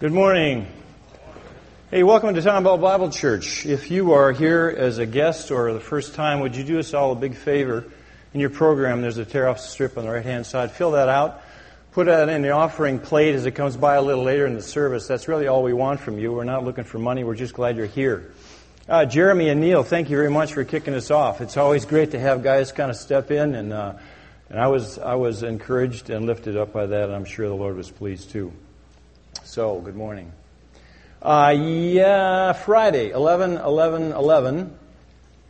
Good morning. Hey, welcome to Town Ball Bible Church. If you are here as a guest or the first time, would you do us all a big favor? In your program, there's a tear off strip on the right hand side. Fill that out. Put that in the offering plate as it comes by a little later in the service. That's really all we want from you. We're not looking for money. We're just glad you're here. Uh, Jeremy and Neil, thank you very much for kicking us off. It's always great to have guys kind of step in, and, uh, and I, was, I was encouraged and lifted up by that, and I'm sure the Lord was pleased too. So, good morning. Uh, yeah, Friday, 11 11 11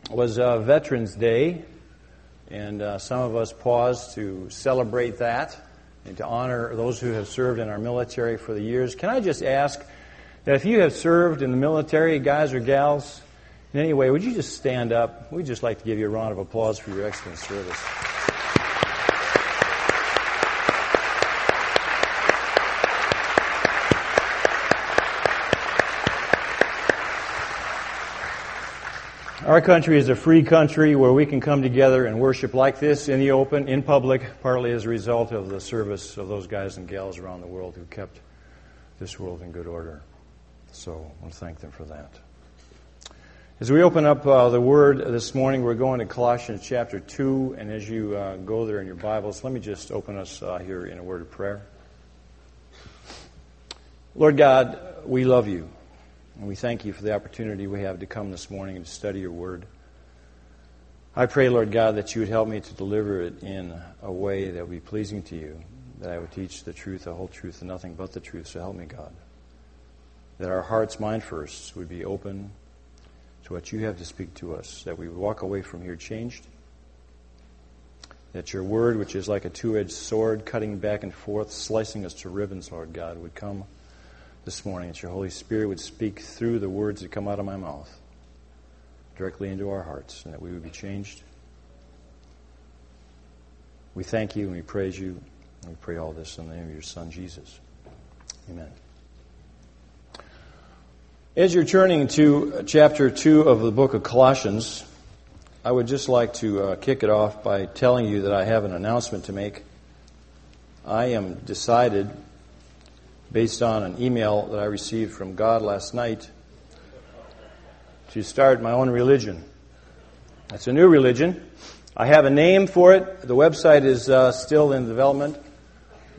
was uh, Veterans Day, and uh, some of us paused to celebrate that and to honor those who have served in our military for the years. Can I just ask that if you have served in the military, guys or gals, in any way, would you just stand up? We'd just like to give you a round of applause for your excellent service. Our country is a free country where we can come together and worship like this in the open, in public, partly as a result of the service of those guys and gals around the world who kept this world in good order. So I want to thank them for that. As we open up uh, the Word this morning, we're going to Colossians chapter 2, and as you uh, go there in your Bibles, let me just open us uh, here in a word of prayer. Lord God, we love you, and we thank you for the opportunity we have to come this morning and study your Word. I pray, Lord God, that you would help me to deliver it in a way that would be pleasing to you, that I would teach the truth, the whole truth, and nothing but the truth. So help me, God. That our hearts, mind first, would be open to what you have to speak to us, that we would walk away from here changed, that your word, which is like a two edged sword cutting back and forth, slicing us to ribbons, Lord God, would come this morning, that your Holy Spirit would speak through the words that come out of my mouth directly into our hearts, and that we would be changed. We thank you and we praise you, and we pray all this in the name of your Son, Jesus. Amen. As you're turning to chapter 2 of the book of Colossians, I would just like to uh, kick it off by telling you that I have an announcement to make. I am decided, based on an email that I received from God last night, to start my own religion. It's a new religion. I have a name for it. The website is uh, still in development.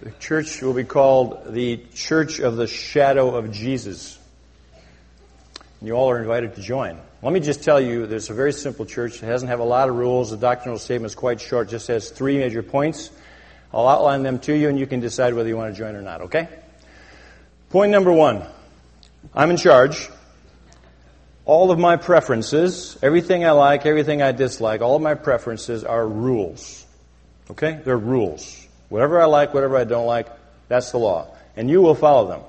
The church will be called the Church of the Shadow of Jesus. You all are invited to join. Let me just tell you, there's a very simple church. It doesn't have a lot of rules. The doctrinal statement is quite short, It just has three major points. I'll outline them to you, and you can decide whether you want to join or not, okay? Point number one I'm in charge. All of my preferences, everything I like, everything I dislike, all of my preferences are rules. Okay? They're rules. Whatever I like, whatever I don't like, that's the law. And you will follow them.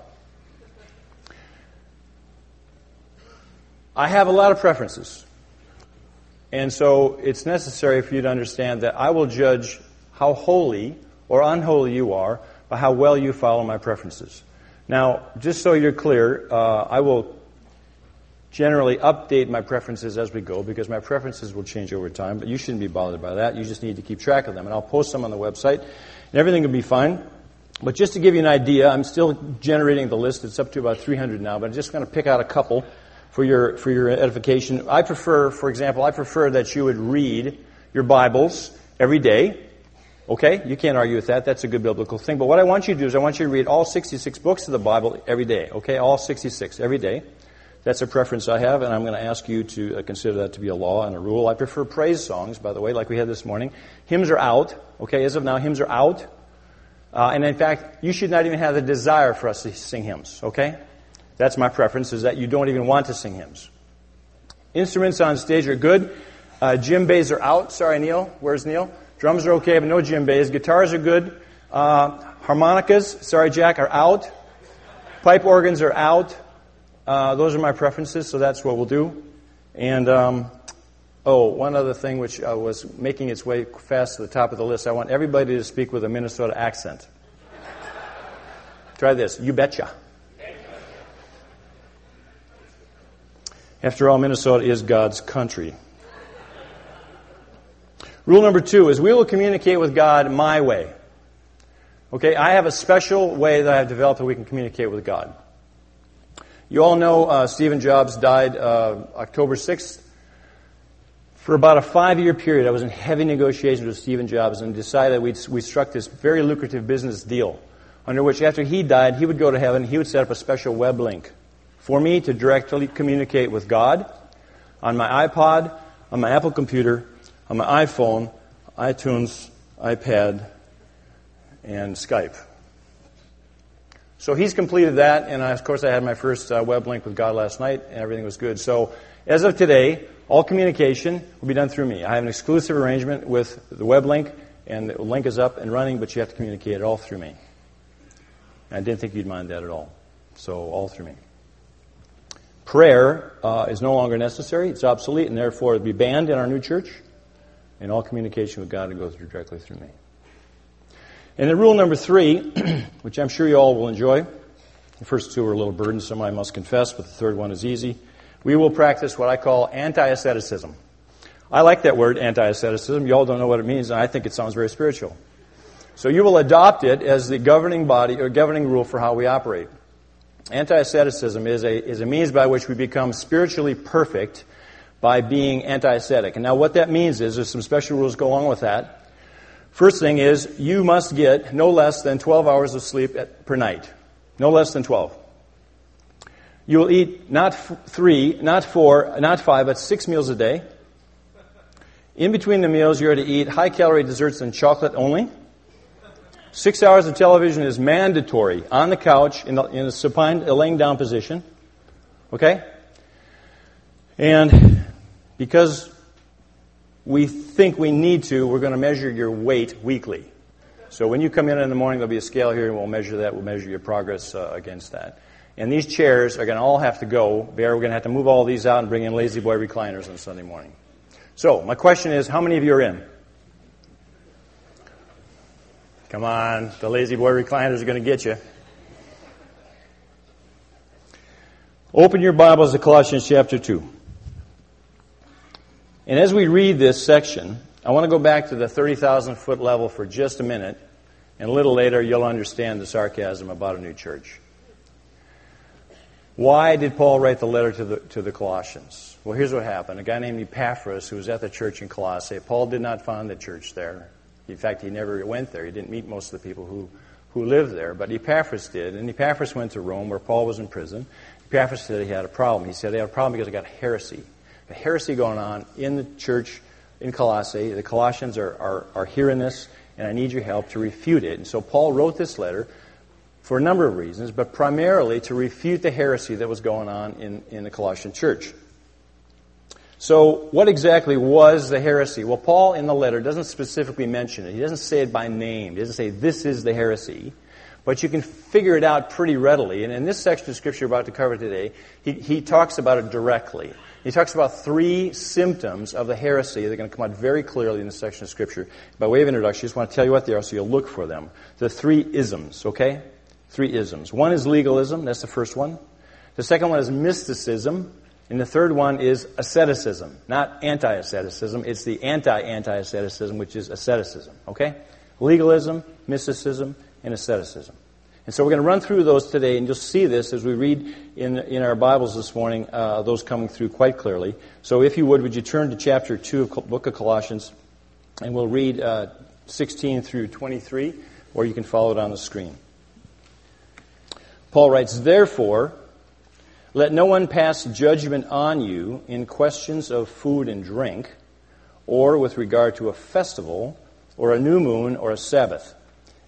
I have a lot of preferences. And so it's necessary for you to understand that I will judge how holy or unholy you are by how well you follow my preferences. Now, just so you're clear, uh, I will generally update my preferences as we go because my preferences will change over time, but you shouldn't be bothered by that. You just need to keep track of them. And I'll post them on the website, and everything will be fine. But just to give you an idea, I'm still generating the list. It's up to about 300 now, but I'm just going to pick out a couple for your, for your edification. I prefer, for example, I prefer that you would read your Bibles every day. Okay? You can't argue with that. That's a good biblical thing. But what I want you to do is I want you to read all 66 books of the Bible every day. Okay? All 66 every day. That's a preference I have, and I'm going to ask you to uh, consider that to be a law and a rule. I prefer praise songs, by the way, like we had this morning. Hymns are out. Okay? As of now, hymns are out. Uh, and in fact, you should not even have the desire for us to sing hymns. Okay? That's my preference, is that you don't even want to sing hymns. Instruments on stage are good. Uh, djembes are out. Sorry, Neil. Where's Neil? Drums are okay, but no djembes. Guitars are good. Uh, harmonicas, sorry, Jack, are out. Pipe organs are out. Uh, those are my preferences, so that's what we'll do. And, um, oh, one other thing which uh, was making its way fast to the top of the list. I want everybody to speak with a Minnesota accent. Try this. You betcha. After all, Minnesota is God's country. Rule number two is we will communicate with God my way. Okay, I have a special way that I have developed that we can communicate with God. You all know uh, Stephen Jobs died uh, October 6th. For about a five year period, I was in heavy negotiations with Stephen Jobs and decided we we struck this very lucrative business deal under which, after he died, he would go to heaven, he would set up a special web link for me to directly communicate with God on my iPod, on my Apple computer, on my iPhone, iTunes, iPad, and Skype. So he's completed that, and I, of course I had my first uh, web link with God last night, and everything was good. So as of today, all communication will be done through me. I have an exclusive arrangement with the web link, and the link is up and running, but you have to communicate it all through me. And I didn't think you'd mind that at all. So all through me. Prayer uh, is no longer necessary; it's obsolete, and therefore it'll be banned in our new church. And all communication with God will go through directly through me. And then rule number three, which I'm sure you all will enjoy. The first two are a little burdensome, I must confess, but the third one is easy. We will practice what I call anti-asceticism. I like that word, anti-asceticism. You all don't know what it means, and I think it sounds very spiritual. So you will adopt it as the governing body or governing rule for how we operate. Anti-asceticism is a, is a means by which we become spiritually perfect by being anti-ascetic. And now what that means is there's some special rules go along with that. First thing is you must get no less than 12 hours of sleep at, per night. No less than 12. You will eat not f- three, not four, not five, but six meals a day. In between the meals, you're to eat high calorie desserts and chocolate only. Six hours of television is mandatory on the couch in, the, in a supine, a laying down position. Okay? And because we think we need to, we're going to measure your weight weekly. So when you come in in the morning, there'll be a scale here, and we'll measure that. We'll measure your progress uh, against that. And these chairs are going to all have to go. Bear, we're going to have to move all these out and bring in La-Z-Boy recliners on Sunday morning. So my question is, how many of you are in? Come on, the La-Z-Boy recliners are going to get you. Open your Bibles to Colossians chapter 2. And as we read this section, I want to go back to the 30,000 foot level for just a minute, and a little later you'll understand the sarcasm about a new church. Why did Paul write the letter to the, to the Colossians? Well, here's what happened. A guy named Epaphras, who was at the church in Colossae, Paul did not found the church there. In fact, he never went there. He didn't meet most of the people who, who lived there. But Epaphras did. And Epaphras went to Rome, where Paul was in prison. Epaphras said he had a problem. He said he had a problem because he got heresy a heresy going on in the church in Colossae. The Colossians are, are, are hearing this, and I need your help to refute it. And so Paul wrote this letter for a number of reasons, but primarily to refute the heresy that was going on in, in the Colossian church. So, what exactly was the heresy? Well, Paul in the letter doesn't specifically mention it. He doesn't say it by name. He doesn't say, this is the heresy. But you can figure it out pretty readily. And in this section of Scripture we're about to cover today, he, he talks about it directly. He talks about three symptoms of the heresy that are going to come out very clearly in this section of Scripture. By way of introduction, I just want to tell you what they are so you'll look for them. The three isms, okay? Three isms. One is legalism, that's the first one. The second one is mysticism. And the third one is asceticism. Not anti asceticism, it's the anti anti asceticism, which is asceticism, okay? Legalism, mysticism, and asceticism. And so we're going to run through those today, and you'll see this as we read in, in our Bibles this morning, uh, those coming through quite clearly. So if you would, would you turn to chapter 2 of the book of Colossians, and we'll read uh, 16 through 23, or you can follow it on the screen. Paul writes, Therefore, let no one pass judgment on you in questions of food and drink, or with regard to a festival, or a new moon, or a Sabbath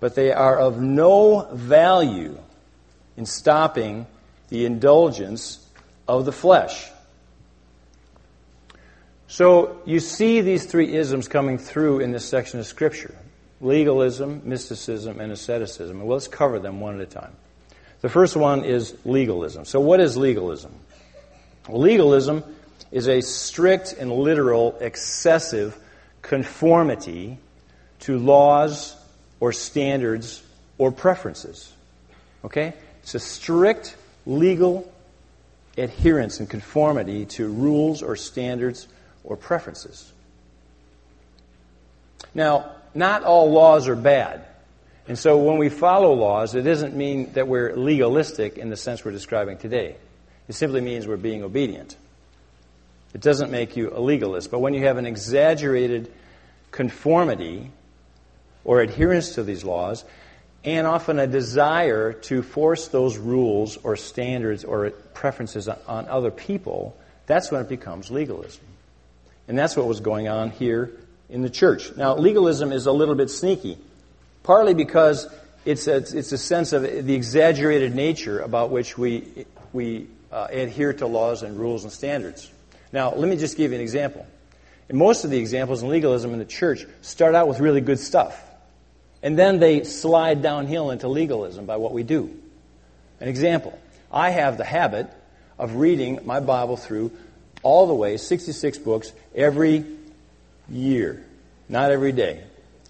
but they are of no value in stopping the indulgence of the flesh. So you see these three isms coming through in this section of Scripture legalism, mysticism, and asceticism. And let's cover them one at a time. The first one is legalism. So, what is legalism? Well, legalism is a strict and literal, excessive conformity to laws or standards or preferences. Okay? It's a strict legal adherence and conformity to rules or standards or preferences. Now, not all laws are bad. And so when we follow laws, it doesn't mean that we're legalistic in the sense we're describing today. It simply means we're being obedient. It doesn't make you a legalist. But when you have an exaggerated conformity or adherence to these laws, and often a desire to force those rules or standards or preferences on other people, that's when it becomes legalism. And that's what was going on here in the church. Now, legalism is a little bit sneaky, partly because it's a, it's a sense of the exaggerated nature about which we, we uh, adhere to laws and rules and standards. Now, let me just give you an example. And most of the examples in legalism in the church start out with really good stuff. And then they slide downhill into legalism by what we do. An example I have the habit of reading my Bible through all the way, 66 books, every year, not every day.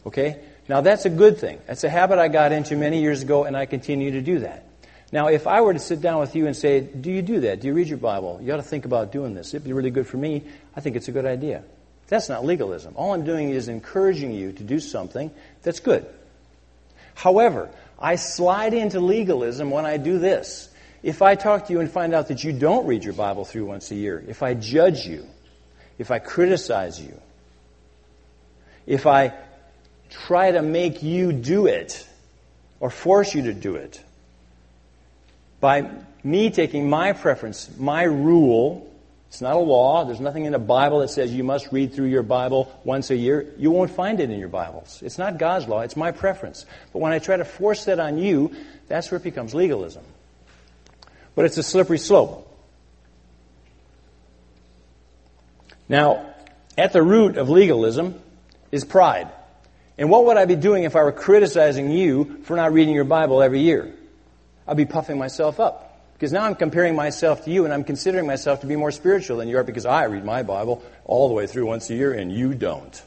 Okay? Now that's a good thing. That's a habit I got into many years ago, and I continue to do that. Now, if I were to sit down with you and say, Do you do that? Do you read your Bible? You ought to think about doing this. It'd be really good for me. I think it's a good idea. That's not legalism. All I'm doing is encouraging you to do something that's good. However, I slide into legalism when I do this. If I talk to you and find out that you don't read your Bible through once a year, if I judge you, if I criticize you, if I try to make you do it or force you to do it, by me taking my preference, my rule, it's not a law. There's nothing in the Bible that says you must read through your Bible once a year. You won't find it in your Bibles. It's not God's law, it's my preference. But when I try to force that on you, that's where it becomes legalism. But it's a slippery slope. Now, at the root of legalism is pride. And what would I be doing if I were criticizing you for not reading your Bible every year? I'd be puffing myself up. Because now I'm comparing myself to you and I'm considering myself to be more spiritual than you are because I read my Bible all the way through once a year and you don't.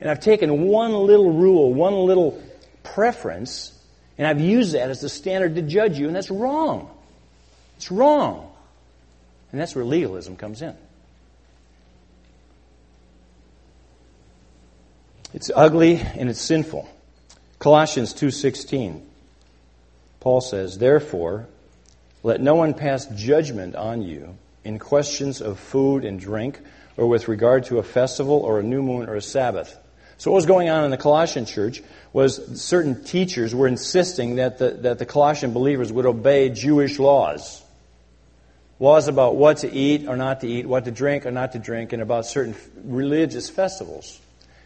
And I've taken one little rule, one little preference, and I've used that as the standard to judge you, and that's wrong. It's wrong. And that's where legalism comes in. It's ugly and it's sinful. Colossians 2:16. Paul says, "Therefore, let no one pass judgment on you in questions of food and drink or with regard to a festival or a new moon or a Sabbath." So what was going on in the Colossian church was certain teachers were insisting that the, that the Colossian believers would obey Jewish laws. Laws about what to eat or not to eat, what to drink or not to drink, and about certain religious festivals.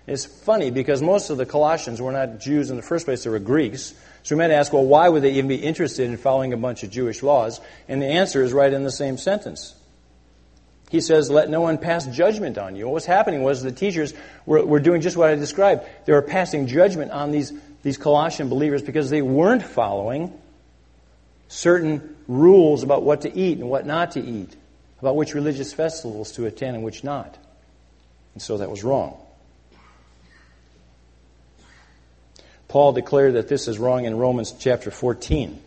It's funny because most of the Colossians were not Jews in the first place, they were Greeks. So we might ask, well, why would they even be interested in following a bunch of Jewish laws? And the answer is right in the same sentence. He says, let no one pass judgment on you. What was happening was the teachers were, were doing just what I described. They were passing judgment on these, these Colossian believers because they weren't following certain rules about what to eat and what not to eat, about which religious festivals to attend and which not. And so that was wrong. Paul declared that this is wrong in Romans chapter 14.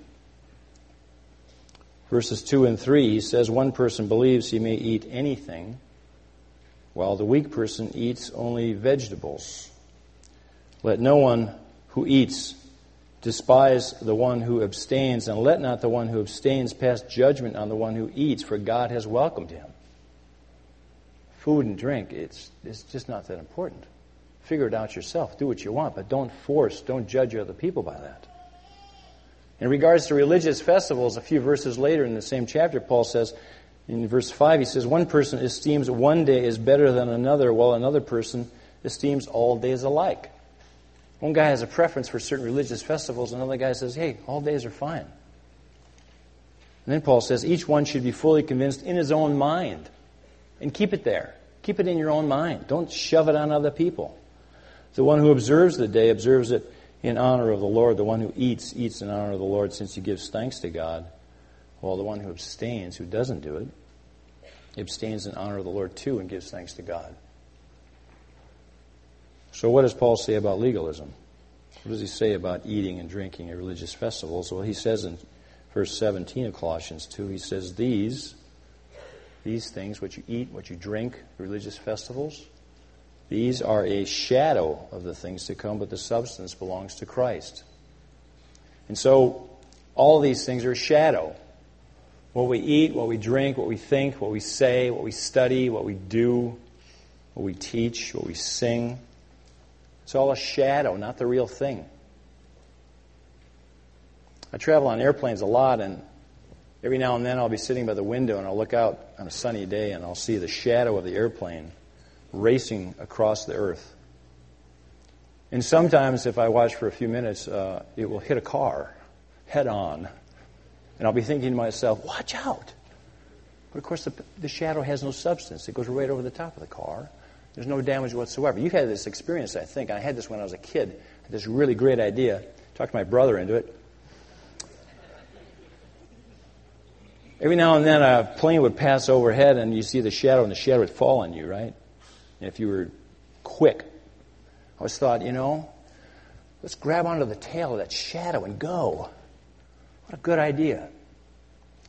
Verses 2 and 3, he says, One person believes he may eat anything, while the weak person eats only vegetables. Let no one who eats despise the one who abstains, and let not the one who abstains pass judgment on the one who eats, for God has welcomed him. Food and drink, it's, it's just not that important. Figure it out yourself. Do what you want, but don't force, don't judge other people by that. In regards to religious festivals, a few verses later in the same chapter, Paul says, In verse 5, he says, One person esteems one day as better than another, while another person esteems all days alike. One guy has a preference for certain religious festivals, another guy says, hey, all days are fine. And then Paul says, each one should be fully convinced in his own mind. And keep it there. Keep it in your own mind. Don't shove it on other people. The one who observes the day observes it in honor of the Lord. The one who eats, eats in honor of the Lord since he gives thanks to God. While the one who abstains, who doesn't do it, abstains in honor of the Lord too and gives thanks to God. So, what does Paul say about legalism? What does he say about eating and drinking at religious festivals? Well, he says in verse 17 of Colossians 2, he says, These, these things, what you eat, what you drink, religious festivals, these are a shadow of the things to come, but the substance belongs to Christ. And so, all these things are a shadow. What we eat, what we drink, what we think, what we say, what we study, what we do, what we teach, what we sing, it's all a shadow, not the real thing. I travel on airplanes a lot, and every now and then I'll be sitting by the window and I'll look out on a sunny day and I'll see the shadow of the airplane racing across the earth. And sometimes, if I watch for a few minutes, uh, it will hit a car head on. And I'll be thinking to myself, watch out. But of course, the, the shadow has no substance, it goes right over the top of the car. There's no damage whatsoever. You've had this experience, I think. I had this when I was a kid. I had this really great idea. Talked my brother into it. Every now and then a plane would pass overhead and you see the shadow and the shadow would fall on you, right? If you were quick, I always thought, you know, let's grab onto the tail of that shadow and go. What a good idea.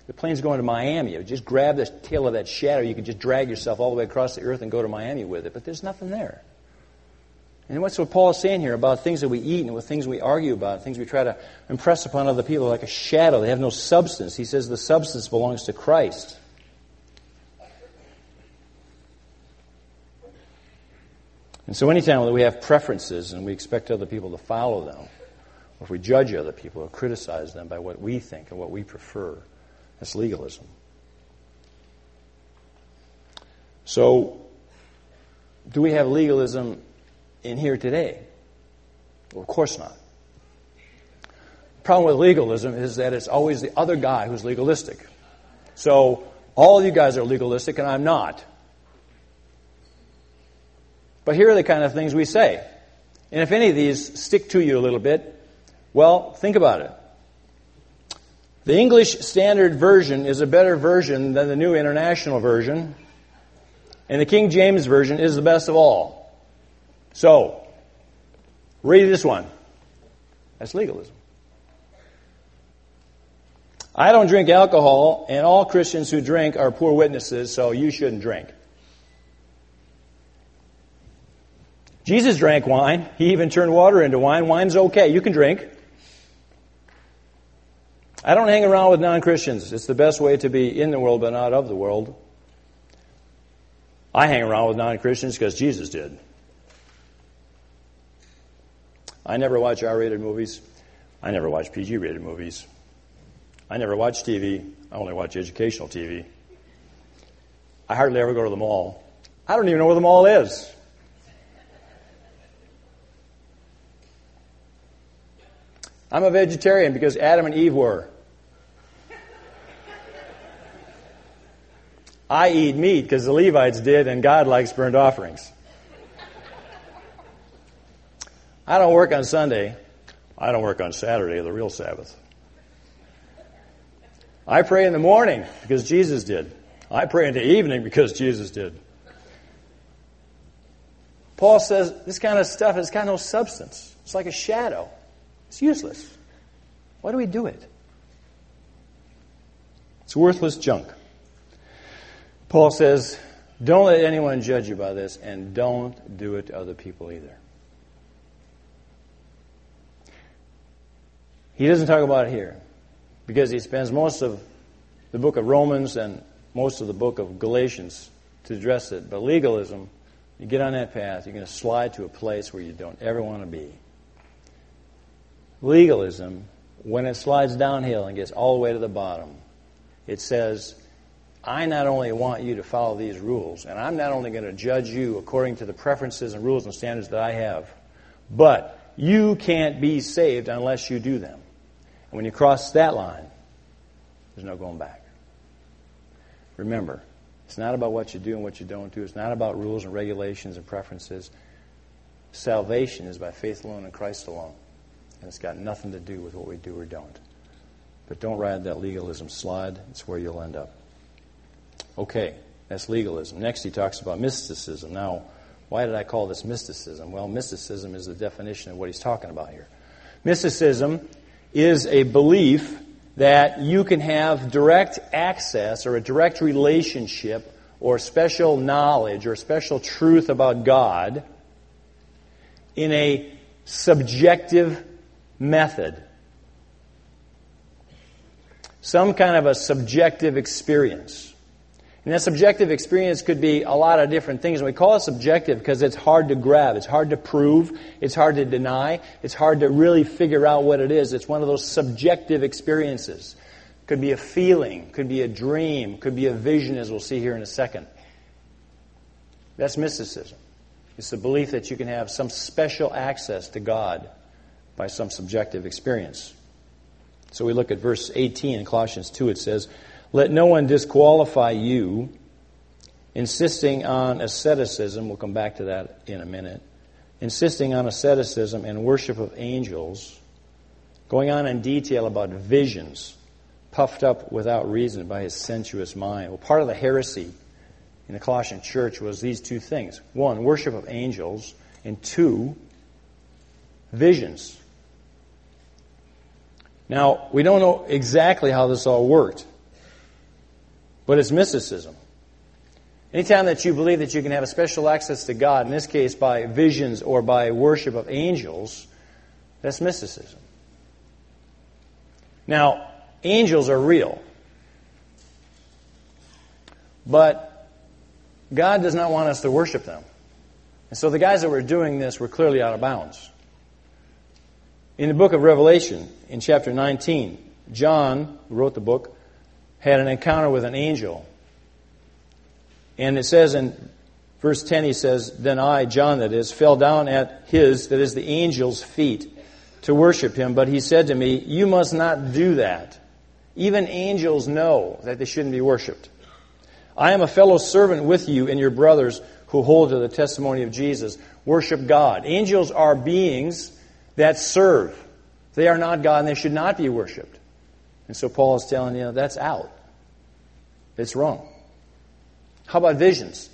The plane's going to Miami. You just grab the tail of that shadow. You can just drag yourself all the way across the earth and go to Miami with it. But there's nothing there. And what's what Paul is saying here about things that we eat and what things we argue about, things we try to impress upon other people like a shadow. They have no substance. He says the substance belongs to Christ. And so anytime that we have preferences and we expect other people to follow them, or if we judge other people or criticize them by what we think and what we prefer, that's legalism. So, do we have legalism in here today? Well, of course not. The problem with legalism is that it's always the other guy who's legalistic. So, all of you guys are legalistic, and I'm not. But here are the kind of things we say. And if any of these stick to you a little bit, well, think about it. The English Standard Version is a better version than the New International Version, and the King James Version is the best of all. So, read this one. That's legalism. I don't drink alcohol, and all Christians who drink are poor witnesses, so you shouldn't drink. Jesus drank wine. He even turned water into wine. Wine's okay. You can drink. I don't hang around with non Christians. It's the best way to be in the world but not of the world. I hang around with non Christians because Jesus did. I never watch R rated movies. I never watch PG rated movies. I never watch TV. I only watch educational TV. I hardly ever go to the mall. I don't even know where the mall is. I'm a vegetarian because Adam and Eve were. I eat meat because the Levites did, and God likes burnt offerings. I don't work on Sunday. I don't work on Saturday, the real Sabbath. I pray in the morning because Jesus did. I pray in the evening because Jesus did. Paul says this kind of stuff has got no substance. It's like a shadow. It's useless. Why do we do it? It's worthless junk. Paul says, don't let anyone judge you by this, and don't do it to other people either. He doesn't talk about it here because he spends most of the book of Romans and most of the book of Galatians to address it. But legalism, you get on that path, you're going to slide to a place where you don't ever want to be legalism, when it slides downhill and gets all the way to the bottom, it says, I not only want you to follow these rules, and I'm not only going to judge you according to the preferences and rules and standards that I have, but you can't be saved unless you do them. And when you cross that line, there's no going back. Remember, it's not about what you do and what you don't do. It's not about rules and regulations and preferences. Salvation is by faith alone in Christ alone. And it's got nothing to do with what we do or don't. But don't ride that legalism slide. It's where you'll end up. Okay, that's legalism. Next, he talks about mysticism. Now, why did I call this mysticism? Well, mysticism is the definition of what he's talking about here. Mysticism is a belief that you can have direct access or a direct relationship or special knowledge or special truth about God in a subjective method. Some kind of a subjective experience. And that subjective experience could be a lot of different things. And we call it subjective because it's hard to grab. It's hard to prove. It's hard to deny. It's hard to really figure out what it is. It's one of those subjective experiences. Could be a feeling, could be a dream, could be a vision, as we'll see here in a second. That's mysticism. It's the belief that you can have some special access to God by some subjective experience. So we look at verse 18 in Colossians 2. It says, let no one disqualify you, insisting on asceticism. We'll come back to that in a minute. Insisting on asceticism and worship of angels, going on in detail about visions, puffed up without reason by his sensuous mind. Well, part of the heresy in the Colossian church was these two things one, worship of angels, and two, visions. Now, we don't know exactly how this all worked. But it's mysticism. Anytime that you believe that you can have a special access to God, in this case by visions or by worship of angels, that's mysticism. Now, angels are real. But God does not want us to worship them. And so the guys that were doing this were clearly out of bounds. In the book of Revelation, in chapter 19, John, who wrote the book, had an encounter with an angel. And it says in verse 10, he says, Then I, John that is, fell down at his, that is the angel's feet, to worship him. But he said to me, You must not do that. Even angels know that they shouldn't be worshiped. I am a fellow servant with you and your brothers who hold to the testimony of Jesus. Worship God. Angels are beings that serve. They are not God and they should not be worshiped. And so Paul is telling you that's out. It's wrong. How about visions?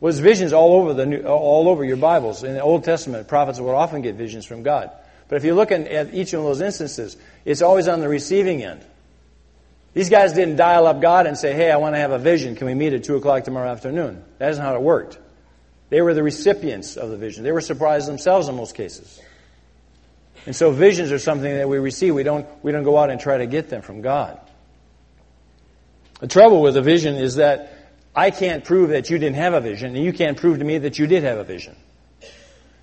Well, there's visions all over the new, all over your Bibles. In the Old Testament, prophets would often get visions from God. But if you look at each of those instances, it's always on the receiving end. These guys didn't dial up God and say, "Hey, I want to have a vision. Can we meet at two o'clock tomorrow afternoon?" That isn't how it worked. They were the recipients of the vision. They were surprised themselves in most cases. And so visions are something that we receive. We don't, we don't go out and try to get them from God. The trouble with a vision is that I can't prove that you didn't have a vision, and you can't prove to me that you did have a vision.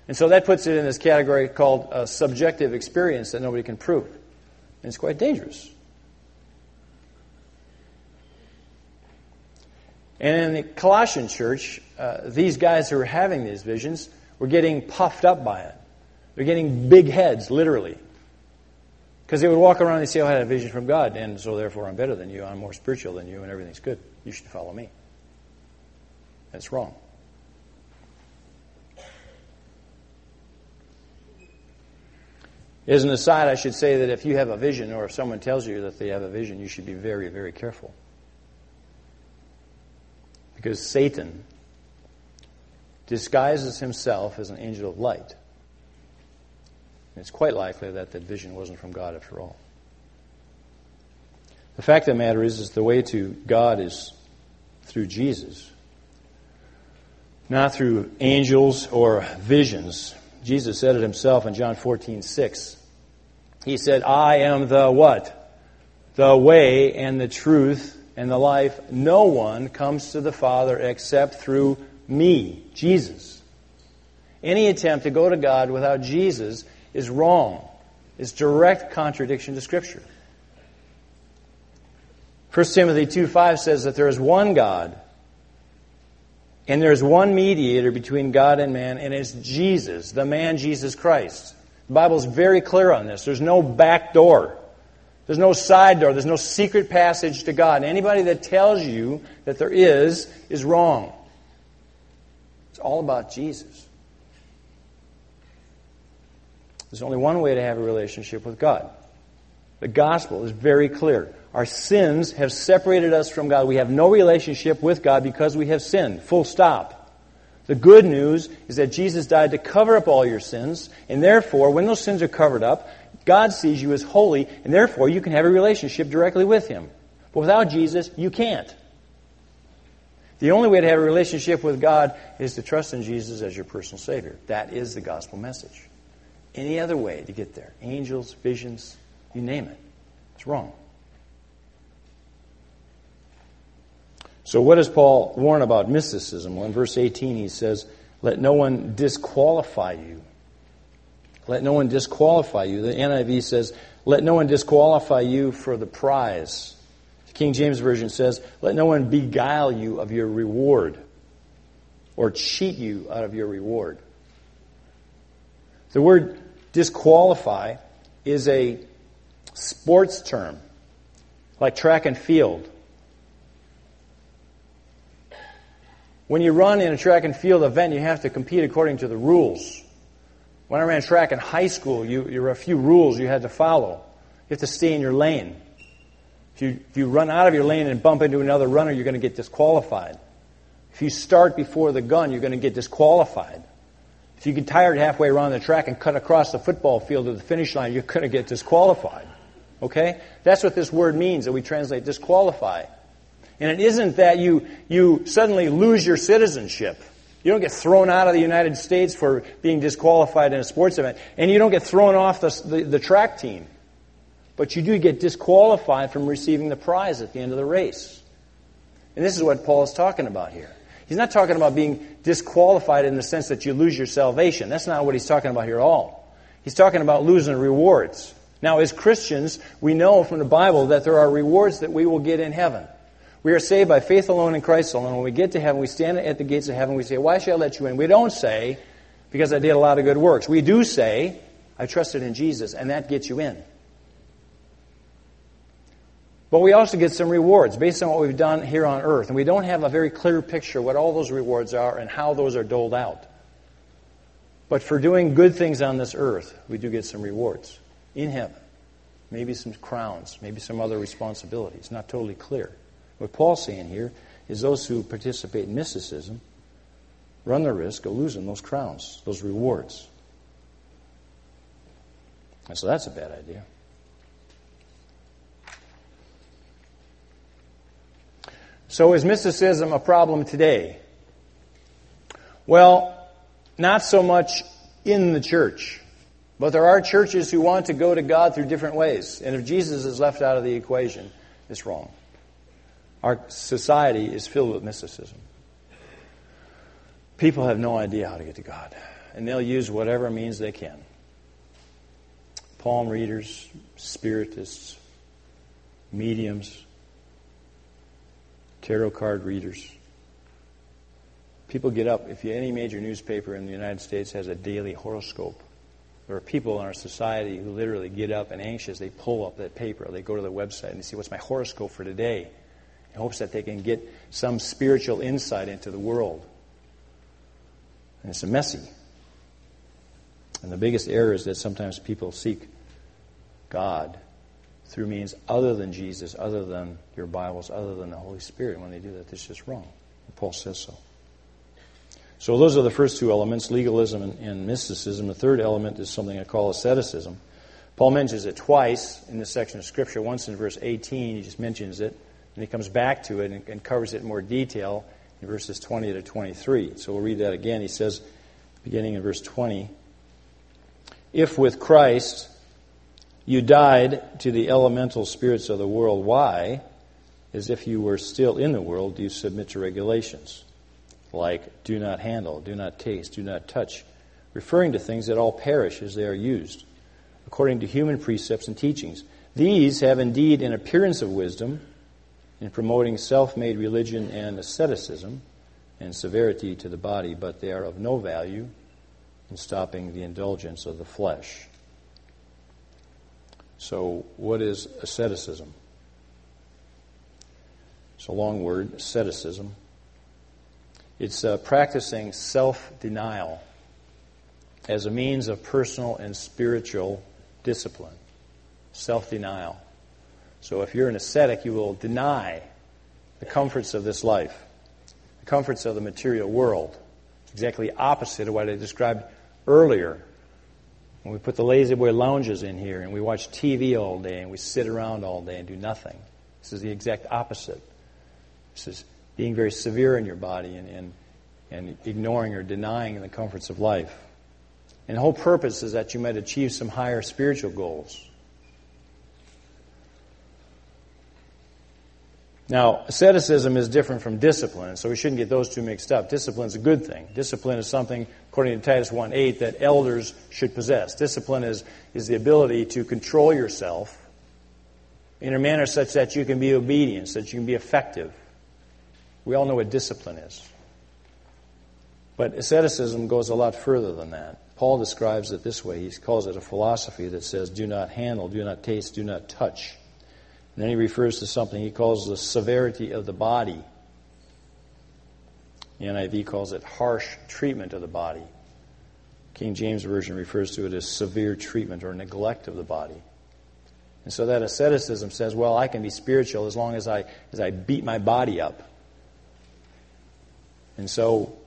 And so that puts it in this category called a subjective experience that nobody can prove. And it's quite dangerous. And in the Colossian church, uh, these guys who were having these visions were getting puffed up by it. They're getting big heads, literally. Because they would walk around and say, oh, I had a vision from God, and so therefore I'm better than you, I'm more spiritual than you, and everything's good. You should follow me. That's wrong. As an aside, I should say that if you have a vision, or if someone tells you that they have a vision, you should be very, very careful. Because Satan disguises himself as an angel of light. And it's quite likely that that vision wasn't from God after all. The fact of the matter is, is the way to God is through Jesus, not through angels or visions. Jesus said it himself in John 14, 6. He said, I am the what? The way and the truth and the life. No one comes to the Father except through me, Jesus. Any attempt to go to God without Jesus is wrong, is direct contradiction to Scripture. 1 Timothy 2 5 says that there is one God, and there is one mediator between God and man, and it's Jesus, the man Jesus Christ. The Bible is very clear on this. There's no back door. There's no side door. There's no secret passage to God. anybody that tells you that there is, is wrong. It's all about Jesus. There's only one way to have a relationship with God. The gospel is very clear. Our sins have separated us from God. We have no relationship with God because we have sinned. Full stop. The good news is that Jesus died to cover up all your sins, and therefore, when those sins are covered up, God sees you as holy, and therefore you can have a relationship directly with Him. But without Jesus, you can't. The only way to have a relationship with God is to trust in Jesus as your personal Savior. That is the gospel message. Any other way to get there, angels, visions, you name it, it's wrong. So, what does Paul warn about mysticism? Well, in verse 18, he says, Let no one disqualify you. Let no one disqualify you. The NIV says, Let no one disqualify you for the prize. The King James Version says, Let no one beguile you of your reward or cheat you out of your reward. The word disqualify is a sports term, like track and field. When you run in a track and field event, you have to compete according to the rules. When I ran track in high school, you, there were a few rules you had to follow. You have to stay in your lane. If you, if you run out of your lane and bump into another runner, you're going to get disqualified. If you start before the gun, you're going to get disqualified. If you get tired halfway around the track and cut across the football field to the finish line, you're going to get disqualified. Okay? That's what this word means that we translate disqualify. And it isn't that you, you suddenly lose your citizenship. You don't get thrown out of the United States for being disqualified in a sports event. And you don't get thrown off the, the, the track team. But you do get disqualified from receiving the prize at the end of the race. And this is what Paul is talking about here. He's not talking about being disqualified in the sense that you lose your salvation. That's not what he's talking about here at all. He's talking about losing rewards. Now, as Christians, we know from the Bible that there are rewards that we will get in heaven. We are saved by faith alone in Christ alone. When we get to heaven, we stand at the gates of heaven. We say, Why should I let you in? We don't say, Because I did a lot of good works. We do say, I trusted in Jesus, and that gets you in. But we also get some rewards based on what we've done here on earth. And we don't have a very clear picture what all those rewards are and how those are doled out. But for doing good things on this earth, we do get some rewards in heaven. Maybe some crowns, maybe some other responsibilities. Not totally clear. What Paul's saying here is those who participate in mysticism run the risk of losing those crowns, those rewards. And so that's a bad idea. So is mysticism a problem today? Well, not so much in the church. But there are churches who want to go to God through different ways. And if Jesus is left out of the equation, it's wrong. Our society is filled with mysticism. People have no idea how to get to God, and they'll use whatever means they can. Palm readers, spiritists, mediums, tarot card readers. People get up, if any major newspaper in the United States has a daily horoscope, there are people in our society who literally get up and anxious, they pull up that paper, they go to the website and they see what's my horoscope for today in hopes that they can get some spiritual insight into the world. And it's messy. And the biggest error is that sometimes people seek God through means other than Jesus, other than your Bibles, other than the Holy Spirit. When they do that, it's just wrong. Paul says so. So those are the first two elements, legalism and, and, mysticism. The third element is something I call asceticism. Paul mentions it twice in this section of Scripture. Once in verse 18, he just mentions it. And he comes back to it and, and covers it in more detail in verses 20 to 23. So we'll read that again. He says, beginning in verse 20, If with Christ you died to the elemental spirits of the world, why, as if you were still in the world, do you submit to regulations? Like, do not handle, do not taste, do not touch, referring to things that all perish as they are used, according to human precepts and teachings. These have indeed an appearance of wisdom in promoting self made religion and asceticism and severity to the body, but they are of no value in stopping the indulgence of the flesh. So, what is asceticism? It's a long word, asceticism. It's uh, practicing self denial as a means of personal and spiritual discipline. Self denial. So if you're an ascetic, you will deny the comforts of this life, the comforts of the material world. It's exactly opposite of what I described earlier. We put the La-Z-Boy lounges in here and we watch TV all day and we sit around all day and do nothing. This is the exact opposite. This is being very severe in your body and, and, and ignoring or denying the comforts of life. And the whole purpose is that you might achieve some higher spiritual goals. Now, asceticism is different from discipline, so we shouldn't get those two mixed up. Discipline is a good thing. Discipline is something, according to Titus 1 8, that elders should possess. Discipline is, is the ability to control yourself in a manner such that you can be obedient, so that you can be effective. We all know what discipline is. But asceticism goes a lot further than that. Paul describes it this way. He calls it a philosophy that says, do not handle, do not taste, do not touch. And then he refers to something he calls the severity of the body. The NIV calls it harsh treatment of the body. King James Version refers to it as severe treatment or neglect of the body. And so that asceticism says, well, I can be spiritual as long as I, as I beat my body up. And so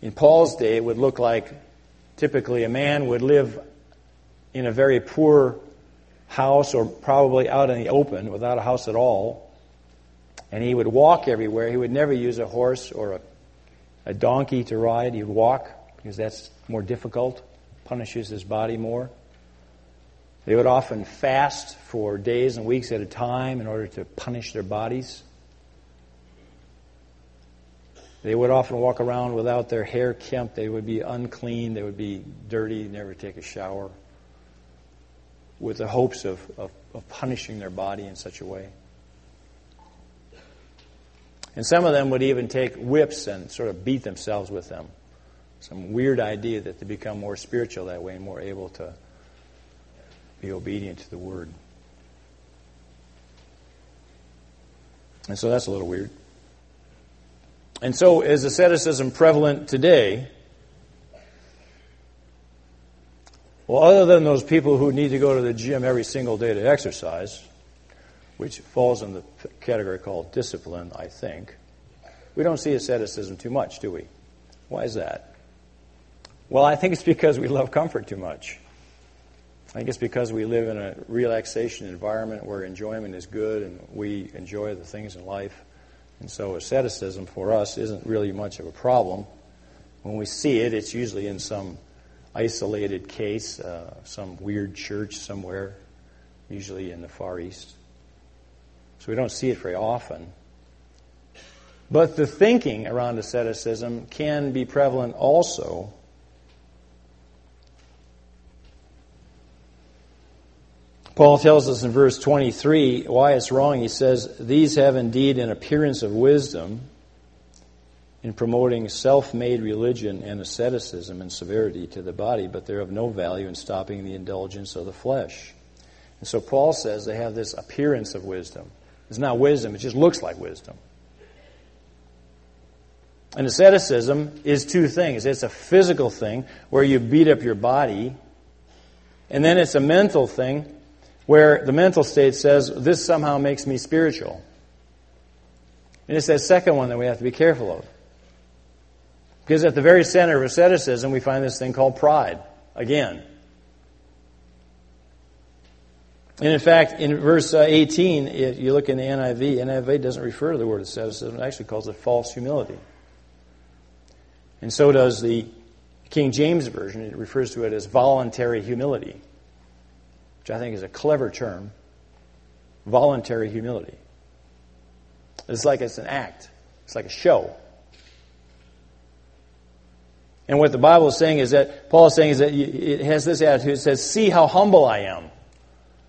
in Paul's day, it would look like typically a man would live in a very poor house or probably out in the open without a house at all. And he would walk everywhere. He would never use a horse or a, a donkey to ride. He would walk because that's more difficult, punishes his body more. They would often fast for days and weeks at a time in order to punish their bodies. They would often walk around without their hair kempt. They would be unclean. They would be dirty, never take a shower, with the hopes of, of, of punishing their body in such a way. And some of them would even take whips and sort of beat themselves with them. Some weird idea that they become more spiritual that way and more able to be obedient to the word. And so that's a little weird. And so, is asceticism prevalent today? Well, other than those people who need to go to the gym every single day to exercise, which falls in the category called discipline, I think, we don't see asceticism too much, do we? Why is that? Well, I think it's because we love comfort too much. I think it's because we live in a relaxation environment where enjoyment is good and we enjoy the things in life. And so asceticism for us isn't really much of a problem. When we see it, it's usually in some isolated case, uh, some weird church somewhere, usually in the Far East. So we don't see it very often. But the thinking around asceticism can be prevalent also Paul tells us in verse 23 why it's wrong. He says, These have indeed an appearance of wisdom in promoting self made religion and asceticism and severity to the body, but they're of no value in stopping the indulgence of the flesh. And so Paul says they have this appearance of wisdom. It's not wisdom, it just looks like wisdom. And asceticism is two things it's a physical thing where you beat up your body, and then it's a mental thing where the mental state says, this somehow makes me spiritual. And it's that second one that we have to be careful of. Because at the very center of asceticism, we find this thing called pride. Again. And in fact, in verse uh, 18, if you look in the NIV, NIV doesn't refer to the word asceticism, it actually calls it false humility. And so does the King James Version. It refers to it as voluntary humility which I think is a clever term, voluntary humility. It's like it's an act, it's like a show. And what the Bible is saying is that, Paul is saying is that it has this attitude. It says, See how humble I am.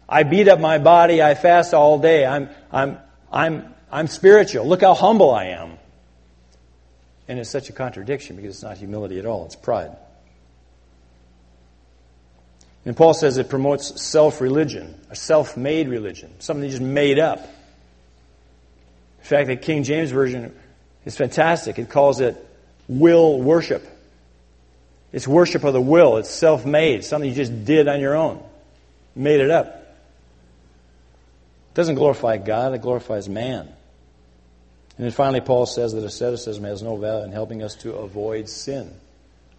I beat up my body. I fast all day. I'm, I'm, I'm, I'm spiritual. Look how humble I am. And it's such a contradiction because it's not humility at all, it's pride. And Paul says it promotes self religion, a self made religion, something just made up. In fact, the King James Version is fantastic. It calls it will worship. It's worship of the will, it's self made, something you just did on your own, made it up. It doesn't glorify God, it glorifies man. And then finally, Paul says that asceticism has no value in helping us to avoid sin,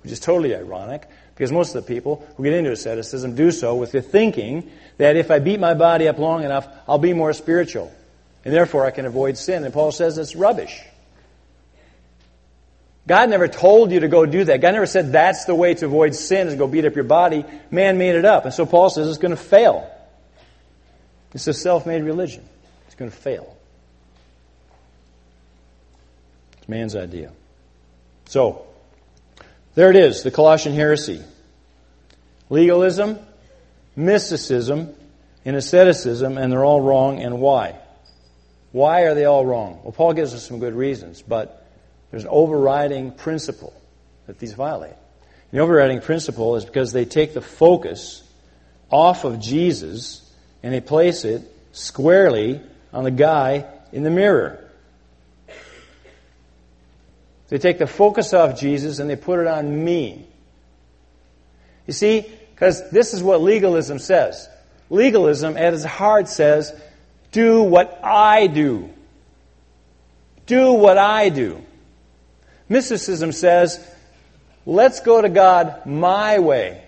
which is totally ironic because most of the people who get into asceticism do so with the thinking that if I beat my body up long enough, I'll be more spiritual. And therefore I can avoid sin. And Paul says it's rubbish. God never told you to go do that. God never said that's the way to avoid sin is go beat up your body. Man made it up. And so Paul says it's going to fail. It's a self made religion. It's going to fail. It's man's idea. So, there it is, the Colossian heresy. Legalism, mysticism, and asceticism, and they're all wrong, and why? Why are they all wrong? Well, Paul gives us some good reasons, but there's an overriding principle that these violate. The overriding principle is because they take the focus off of Jesus and they place it squarely on the guy in the mirror. They take the focus off Jesus and they put it on me. You see, because this is what legalism says. Legalism, at its heart, says, do what I do. Do what I do. Mysticism says, let's go to God my way.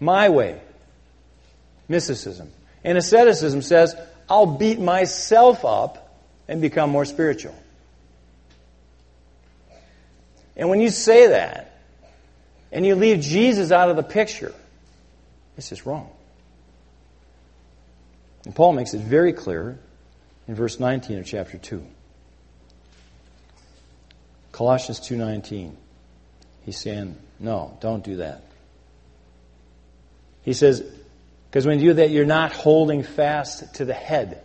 My way. Mysticism. And asceticism says, I'll beat myself up and become more spiritual. And when you say that, and you leave Jesus out of the picture, it's just wrong. And Paul makes it very clear in verse 19 of chapter 2. Colossians 2:19. He's saying, "No, don't do that." He says, because when you do that, you're not holding fast to the head,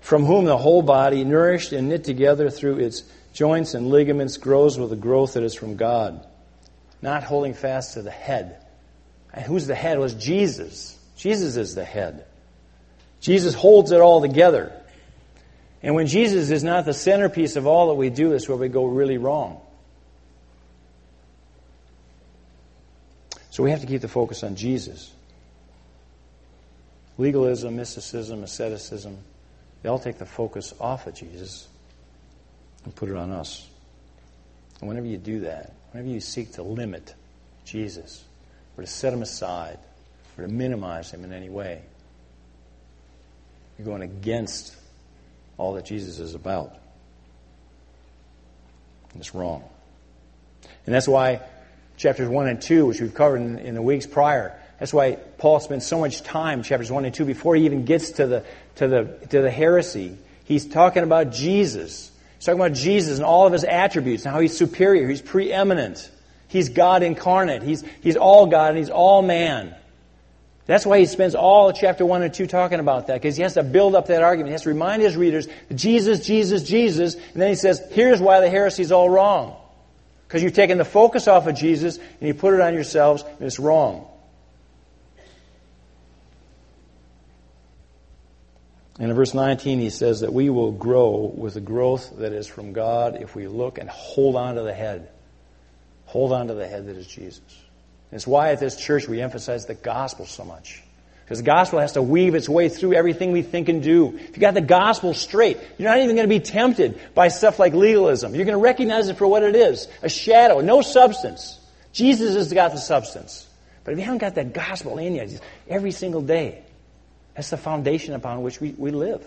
from whom the whole body, nourished and knit together through its joints and ligaments, grows with the growth that is from God. Not holding fast to the head. And who's the head? Was Jesus. Jesus is the head. Jesus holds it all together. And when Jesus is not the centerpiece of all that we do, that's where we go really wrong. So we have to keep the focus on Jesus. Legalism, mysticism, asceticism, they all take the focus off of Jesus and put it on us. And whenever you do that, whenever you seek to limit Jesus, or to set him aside, or to minimize him in any way, you're going against all that Jesus is about. And it's wrong. And that's why chapters 1 and 2, which we've covered in, in the weeks prior, that's why Paul spends so much time, chapters 1 and 2, before he even gets to the, to the, to the heresy. He's talking about Jesus. He's talking about Jesus and all of his attributes and how he's superior, he's preeminent. He's God incarnate. He's, he's all God and he's all man. That's why he spends all chapter 1 and 2 talking about that, because he has to build up that argument. He has to remind his readers, Jesus, Jesus, Jesus, and then he says, here's why the heresy is all wrong. Because you've taken the focus off of Jesus and you put it on yourselves, and it's wrong. And in verse 19, he says that we will grow with the growth that is from God if we look and hold on to the head. Hold on to the head that is Jesus. It's why at this church we emphasize the gospel so much. Because the gospel has to weave its way through everything we think and do. If you got the gospel straight, you're not even going to be tempted by stuff like legalism. You're going to recognize it for what it is a shadow, no substance. Jesus has got the substance. But if you haven't got that gospel in you every single day, that's the foundation upon which we, we live.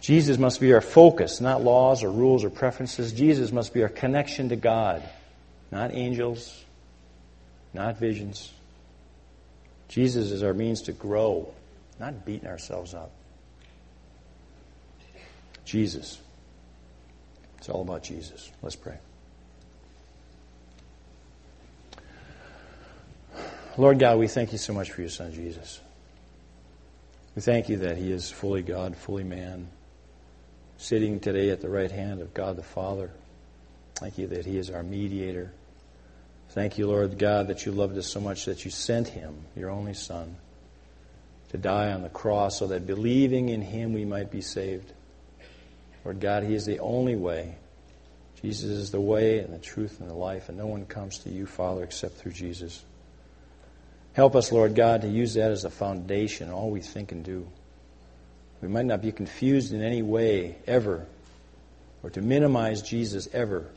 Jesus must be our focus, not laws or rules or preferences. Jesus must be our connection to God, not angels, not visions. Jesus is our means to grow, not beating ourselves up. Jesus. It's all about Jesus. Let's pray. Lord God, we thank you so much for your son, Jesus. We thank you that he is fully God, fully man, sitting today at the right hand of God the Father. Thank you that he is our mediator. Thank you, Lord God, that you loved us so much that you sent him, your only Son, to die on the cross so that believing in him we might be saved. Lord God, he is the only way. Jesus is the way and the truth and the life, and no one comes to you, Father, except through Jesus. Help us, Lord God, to use that as a foundation, all we think and do. We might not be confused in any way ever, or to minimize Jesus ever,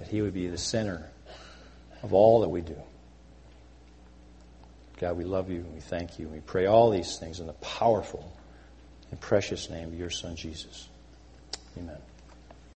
that he would be the center of all that we do. God, we love you and we thank you. And we pray all these things in the powerful and precious name of your Son, Jesus. Amen.